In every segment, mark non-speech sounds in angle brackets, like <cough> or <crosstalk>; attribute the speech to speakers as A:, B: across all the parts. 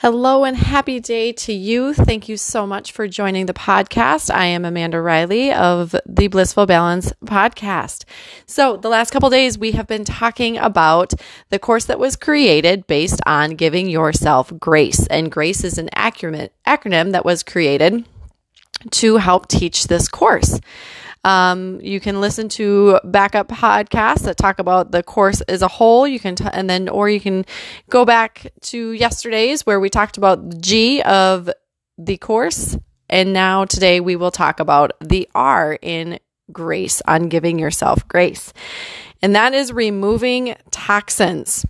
A: Hello and happy day to you. Thank you so much for joining the podcast. I am Amanda Riley of the Blissful Balance podcast. So, the last couple days we have been talking about the course that was created based on giving yourself grace. And grace is an acronym, that was created to help teach this course. Um, you can listen to backup podcasts that talk about the course as a whole. You can, t- and then, or you can go back to yesterday's where we talked about the G of the course. And now today we will talk about the R in grace, on giving yourself grace. And that is removing toxins.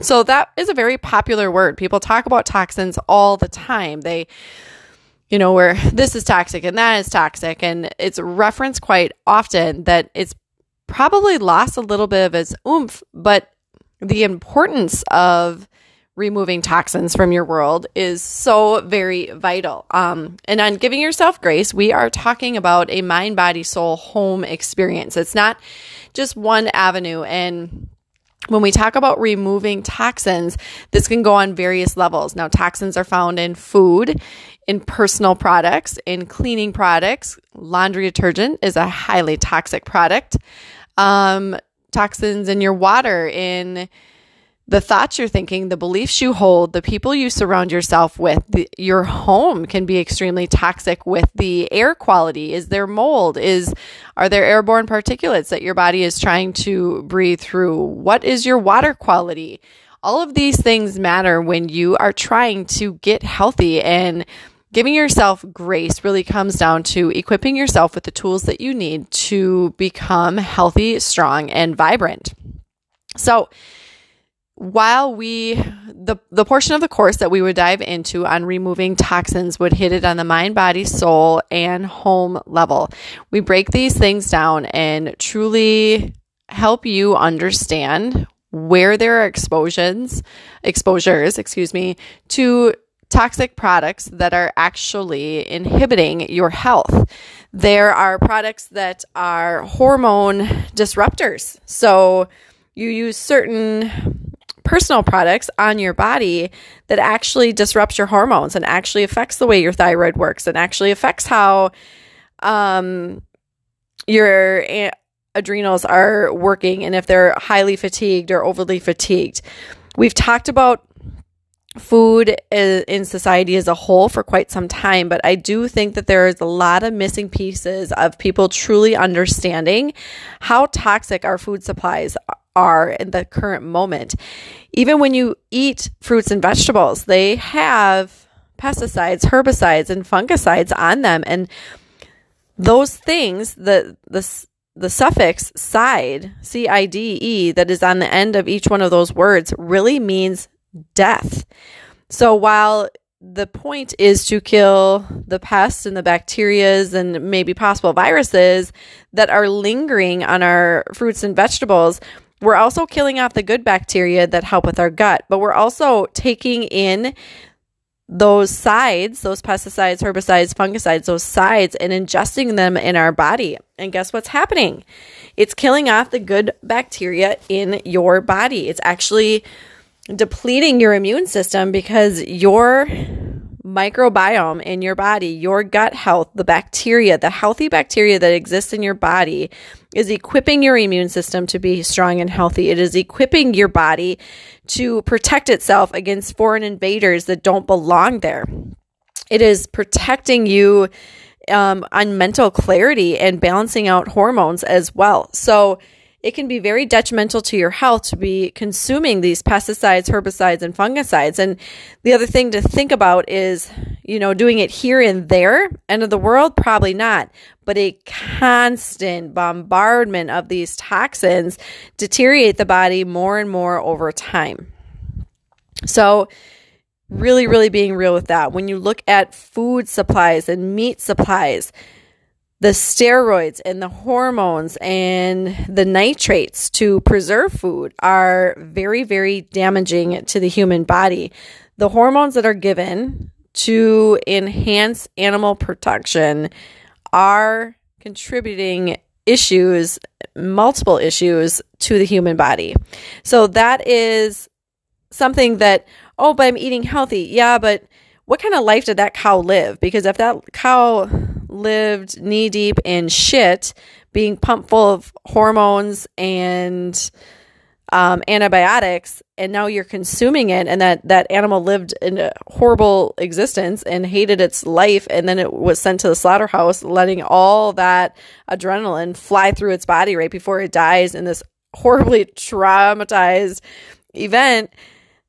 A: So that is a very popular word. People talk about toxins all the time. They, you know, where this is toxic and that is toxic. And it's referenced quite often that it's probably lost a little bit of its oomph, but the importance of removing toxins from your world is so very vital. Um, and on giving yourself grace, we are talking about a mind, body, soul home experience. It's not just one avenue. And when we talk about removing toxins, this can go on various levels. Now, toxins are found in food, in personal products, in cleaning products. Laundry detergent is a highly toxic product. Um, toxins in your water, in the thoughts you're thinking, the beliefs you hold, the people you surround yourself with, the, your home can be extremely toxic with the air quality. Is there mold? Is are there airborne particulates that your body is trying to breathe through? What is your water quality? All of these things matter when you are trying to get healthy and giving yourself grace really comes down to equipping yourself with the tools that you need to become healthy, strong, and vibrant. So, while we the the portion of the course that we would dive into on removing toxins would hit it on the mind body soul and home level we break these things down and truly help you understand where there are exposures exposures excuse me to toxic products that are actually inhibiting your health there are products that are hormone disruptors so you use certain personal products on your body that actually disrupts your hormones and actually affects the way your thyroid works and actually affects how um, your adrenals are working and if they're highly fatigued or overly fatigued. We've talked about food in society as a whole for quite some time, but I do think that there is a lot of missing pieces of people truly understanding how toxic our food supplies are in the current moment. Even when you eat fruits and vegetables, they have pesticides, herbicides, and fungicides on them. And those things, the, the, the suffix side, C I D E, that is on the end of each one of those words really means death. So while the point is to kill the pests and the bacterias and maybe possible viruses that are lingering on our fruits and vegetables, we're also killing off the good bacteria that help with our gut, but we're also taking in those sides, those pesticides, herbicides, fungicides, those sides, and ingesting them in our body. And guess what's happening? It's killing off the good bacteria in your body. It's actually depleting your immune system because your microbiome in your body, your gut health, the bacteria, the healthy bacteria that exists in your body is equipping your immune system to be strong and healthy. It is equipping your body to protect itself against foreign invaders that don't belong there. It is protecting you um, on mental clarity and balancing out hormones as well. So, it can be very detrimental to your health to be consuming these pesticides, herbicides, and fungicides. And the other thing to think about is, you know, doing it here and there, end of the world, probably not. But a constant bombardment of these toxins deteriorate the body more and more over time. So, really, really being real with that. When you look at food supplies and meat supplies, the steroids and the hormones and the nitrates to preserve food are very, very damaging to the human body. The hormones that are given to enhance animal production are contributing issues, multiple issues to the human body. So that is something that, oh, but I'm eating healthy. Yeah, but what kind of life did that cow live? Because if that cow lived knee deep in shit, being pumped full of hormones and um, antibiotics, and now you're consuming it, and that that animal lived in a horrible existence and hated its life, and then it was sent to the slaughterhouse, letting all that adrenaline fly through its body right before it dies in this horribly traumatized event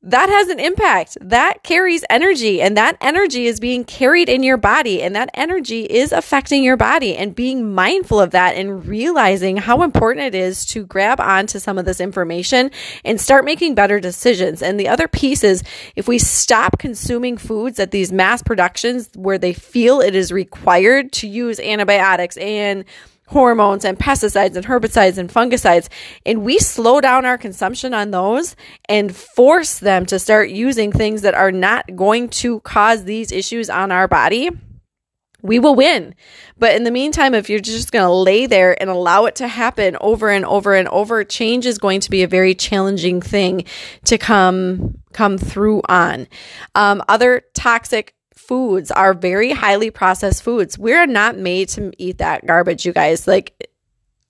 A: that has an impact. That carries energy, and that energy is being carried in your body, and that energy is affecting your body. And being mindful of that and realizing how important it is to grab onto some of this information and start making better decisions. And the other piece is if we stop consuming foods at these mass productions where they feel it is required to use antibiotics and hormones and pesticides and herbicides and fungicides. And we slow down our consumption on those and force them to start using things that are not going to cause these issues on our body. We will win. But in the meantime, if you're just going to lay there and allow it to happen over and over and over, change is going to be a very challenging thing to come come through on. Um, other toxic foods are very highly processed foods. We're not made to eat that garbage, you guys. Like,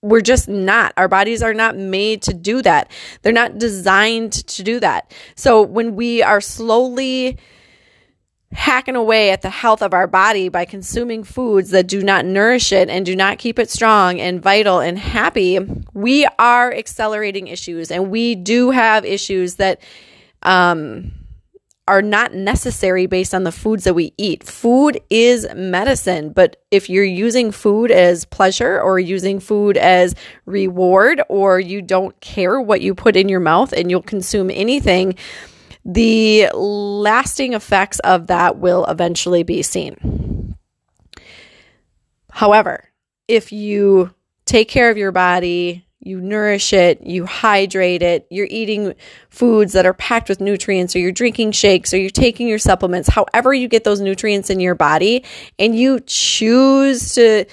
A: we're just not. Our bodies are not made to do that. They're not designed to do that. So when we are slowly hacking away at the health of our body by consuming foods that do not nourish it and do not keep it strong and vital and happy, we are accelerating issues and we do have issues that um are not necessary based on the foods that we eat. Food is medicine, but if you're using food as pleasure or using food as reward or you don't care what you put in your mouth and you'll consume anything, the lasting effects of that will eventually be seen. However, if you take care of your body, you nourish it, you hydrate it, you're eating foods that are packed with nutrients, or you're drinking shakes, or you're taking your supplements, however, you get those nutrients in your body, and you choose to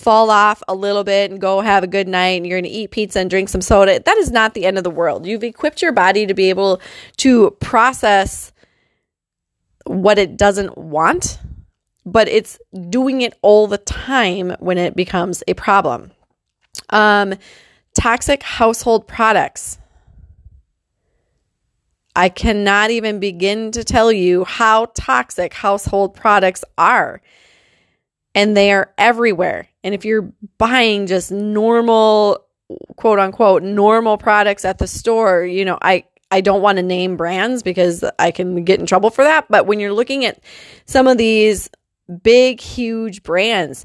A: fall off a little bit and go have a good night and you're going to eat pizza and drink some soda, that is not the end of the world. You've equipped your body to be able to process what it doesn't want, but it's doing it all the time when it becomes a problem. Um, Toxic household products. I cannot even begin to tell you how toxic household products are. And they are everywhere. And if you're buying just normal, quote unquote, normal products at the store, you know, I, I don't want to name brands because I can get in trouble for that. But when you're looking at some of these big, huge brands,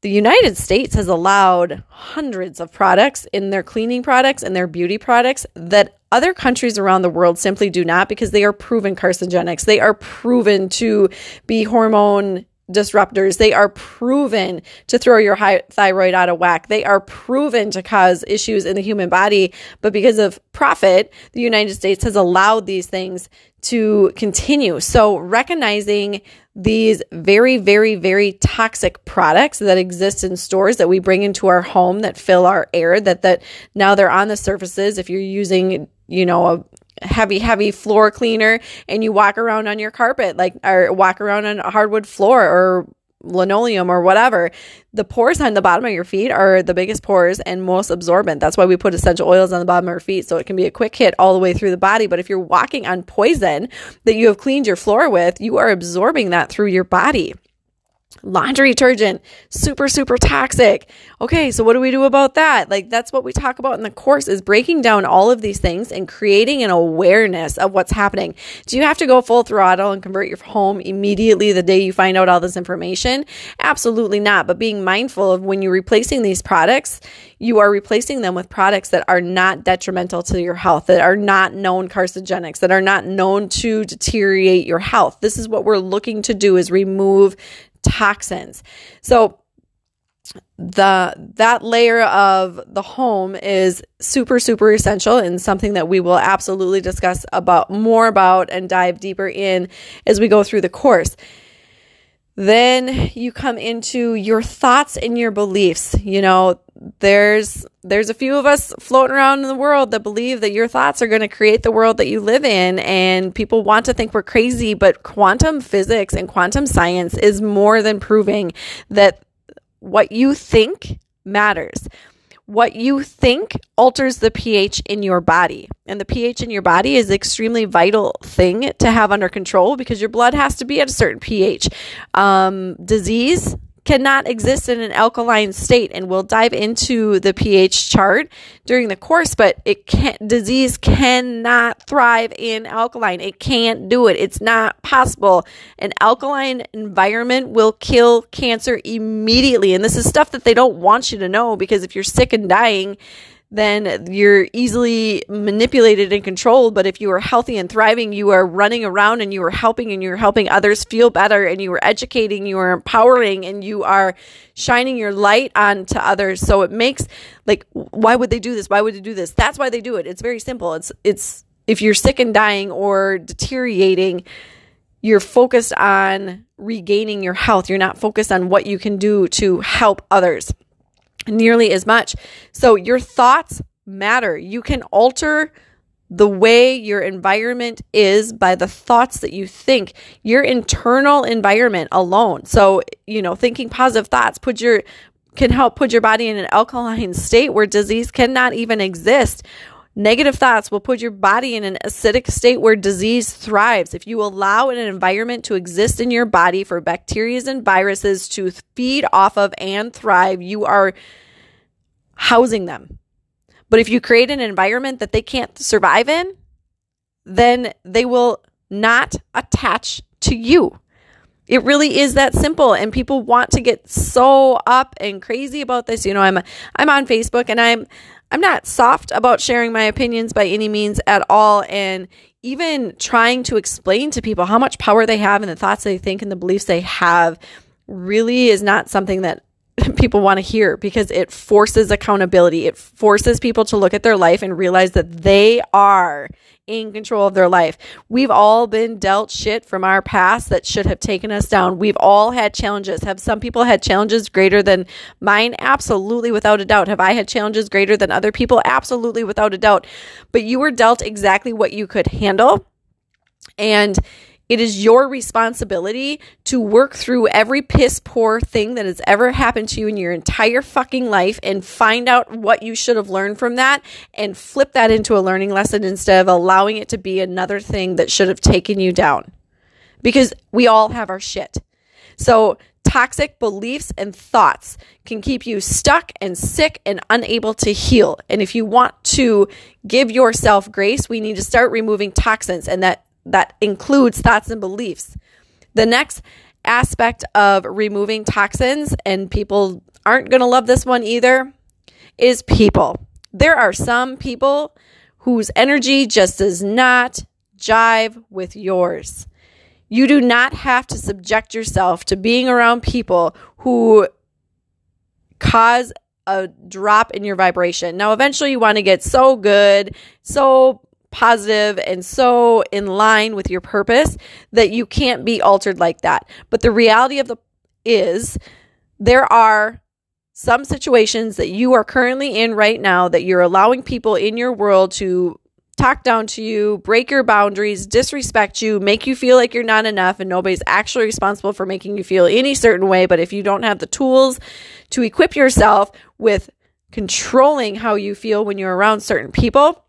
A: the United States has allowed hundreds of products in their cleaning products and their beauty products that other countries around the world simply do not because they are proven carcinogenics. They are proven to be hormone disruptors. They are proven to throw your thyroid out of whack. They are proven to cause issues in the human body. But because of profit, the United States has allowed these things to continue. So recognizing these very, very, very toxic products that exist in stores that we bring into our home that fill our air, that, that now they're on the surfaces. If you're using, you know, a heavy, heavy floor cleaner and you walk around on your carpet, like, or walk around on a hardwood floor or linoleum or whatever, the pores on the bottom of your feet are the biggest pores and most absorbent. That's why we put essential oils on the bottom of our feet so it can be a quick hit all the way through the body. But if you're walking on poison that you have cleaned your floor with, you are absorbing that through your body laundry detergent super super toxic. Okay so what do we do about that? Like that's what we talk about in the course is breaking down all of these things and creating an awareness of what's happening. Do you have to go full throttle and convert your home immediately the day you find out all this information? Absolutely not but being mindful of when you're replacing these products you are replacing them with products that are not detrimental to your health that are not known carcinogenics that are not known to deteriorate your health. This is what we're looking to do is remove toxins. So the that layer of the home is super super essential and something that we will absolutely discuss about more about and dive deeper in as we go through the course. Then you come into your thoughts and your beliefs. You know, there's there's a few of us floating around in the world that believe that your thoughts are going to create the world that you live in and people want to think we're crazy but quantum physics and quantum science is more than proving that what you think matters what you think alters the pH in your body. And the pH in your body is an extremely vital thing to have under control because your blood has to be at a certain pH. Um, disease cannot exist in an alkaline state. And we'll dive into the pH chart during the course but it can't disease cannot thrive in alkaline. It can't do it. It's not possible. An alkaline environment will kill cancer immediately. And this is stuff that they don't want you to know because if you're sick and dying then you're easily manipulated and controlled. But if you are healthy and thriving, you are running around and you are helping and you're helping others feel better and you are educating, you are empowering and you are shining your light on to others. So it makes like, why would they do this? Why would they do this? That's why they do it. It's very simple. It's, it's, if you're sick and dying or deteriorating, you're focused on regaining your health. You're not focused on what you can do to help others nearly as much. So your thoughts matter. You can alter the way your environment is by the thoughts that you think, your internal environment alone. So, you know, thinking positive thoughts put your can help put your body in an alkaline <laughs> state where disease cannot even exist Negative thoughts will put your body in an acidic state where disease thrives. If you allow an environment to exist in your body for bacteria and viruses to feed off of and thrive, you are housing them. But if you create an environment that they can't survive in, then they will not attach to you. It really is that simple and people want to get so up and crazy about this. You know, I'm I'm on Facebook and I'm I'm not soft about sharing my opinions by any means at all. And even trying to explain to people how much power they have and the thoughts they think and the beliefs they have really is not something that <laughs> people want to hear because it forces accountability. It forces people to look at their life and realize that they are in control of their life. We've all been dealt shit from our past that should have taken us down. We've all had challenges. Have some people had challenges greater than mine? Absolutely, without a doubt. Have I had challenges greater than other people? Absolutely, without a doubt. But you were dealt exactly what you could handle. And it is your responsibility to work through every piss poor thing that has ever happened to you in your entire fucking life and find out what you should have learned from that and flip that into a learning lesson instead of allowing it to be another thing that should have taken you down. Because we all have our shit. So, toxic beliefs and thoughts can keep you stuck and sick and unable to heal. And if you want to give yourself grace, we need to start removing toxins. And that that includes thoughts and beliefs. The next aspect of removing toxins, and people aren't going to love this one either, is people. There are some people whose energy just does not jive with yours. You do not have to subject yourself to being around people who cause a drop in your vibration. Now, eventually, you want to get so good, so positive and so in line with your purpose that you can't be altered like that. But the reality of the is there are some situations that you are currently in right now that you're allowing people in your world to talk down to you, break your boundaries, disrespect you, make you feel like you're not enough, and nobody's actually responsible for making you feel any certain way. But if you don't have the tools to equip yourself with controlling how you feel when you're around certain people,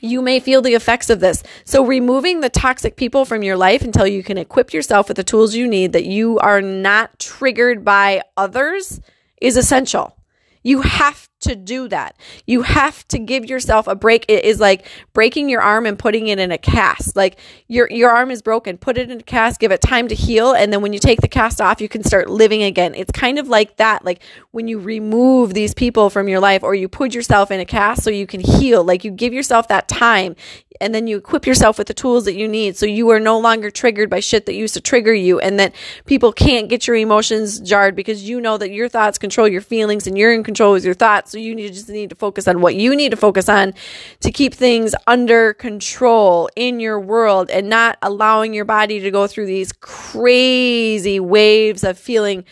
A: you may feel the effects of this. So, removing the toxic people from your life until you can equip yourself with the tools you need that you are not triggered by others is essential. You have to do that. You have to give yourself a break. It is like breaking your arm and putting it in a cast. Like your your arm is broken, put it in a cast, give it time to heal, and then when you take the cast off, you can start living again. It's kind of like that. Like when you remove these people from your life or you put yourself in a cast so you can heal. Like you give yourself that time and then you equip yourself with the tools that you need so you are no longer triggered by shit that used to trigger you and that people can't get your emotions jarred because you know that your thoughts control your feelings and you're in control with your thoughts so you need, just need to focus on what you need to focus on to keep things under control in your world and not allowing your body to go through these crazy waves of feeling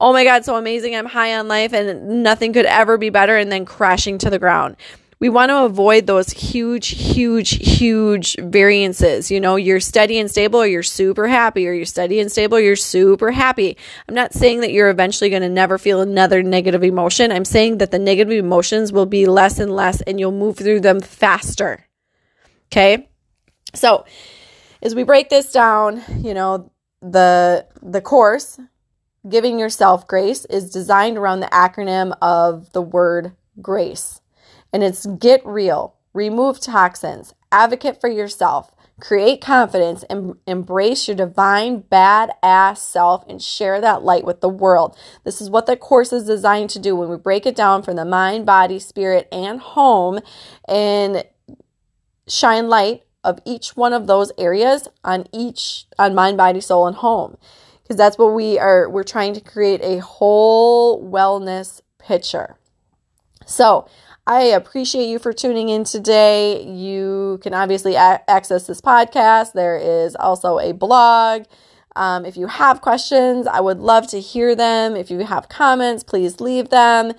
A: oh my God, so amazing. I'm high on life and nothing could ever be better. And then crashing to the ground we want to avoid those huge, huge, huge variances. You know, you're steady and stable, or you're super happy, or you're steady and stable, or you're super happy. I'm not saying that you're eventually going to never feel another negative emotion. I'm saying that the negative emotions will be less and less, and you'll move through them faster. Okay. So, as we break this down, you know, the the course giving yourself grace is designed around the acronym of the word grace and it's get real, remove toxins, advocate for yourself, create confidence, and embrace your divine badass self and share that light with the world. This is what the course is designed to do when we break it down from the mind, body, spirit, and home and shine light of each one of those areas on each on mind, body, soul, and home. Because that's what we are we're trying to create a whole wellness picture. So I appreciate you for tuning in today. You can obviously a- access this podcast. There is also a blog. Um, if you have questions, I would love to hear them. If you have comments, please leave them.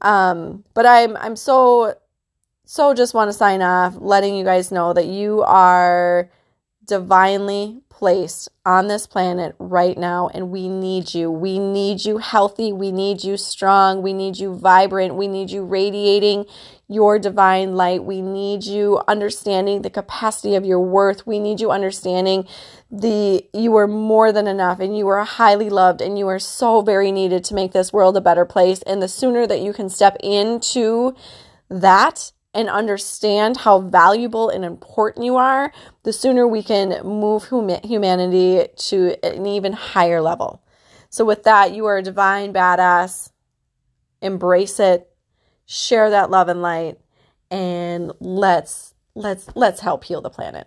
A: Um, but I'm I'm so so just want to sign off, letting you guys know that you are divinely placed on this planet right now, and we need you. We need you healthy. We need you strong. We need you vibrant. We need you radiating your divine light. We need you understanding the capacity of your worth. We need you understanding the you are more than enough and you are highly loved and you are so very needed to make this world a better place. And the sooner that you can step into that and understand how valuable and important you are, the sooner we can move hum- humanity to an even higher level. So, with that, you are a divine badass. Embrace it, share that love and light, and let's let's let's help heal the planet.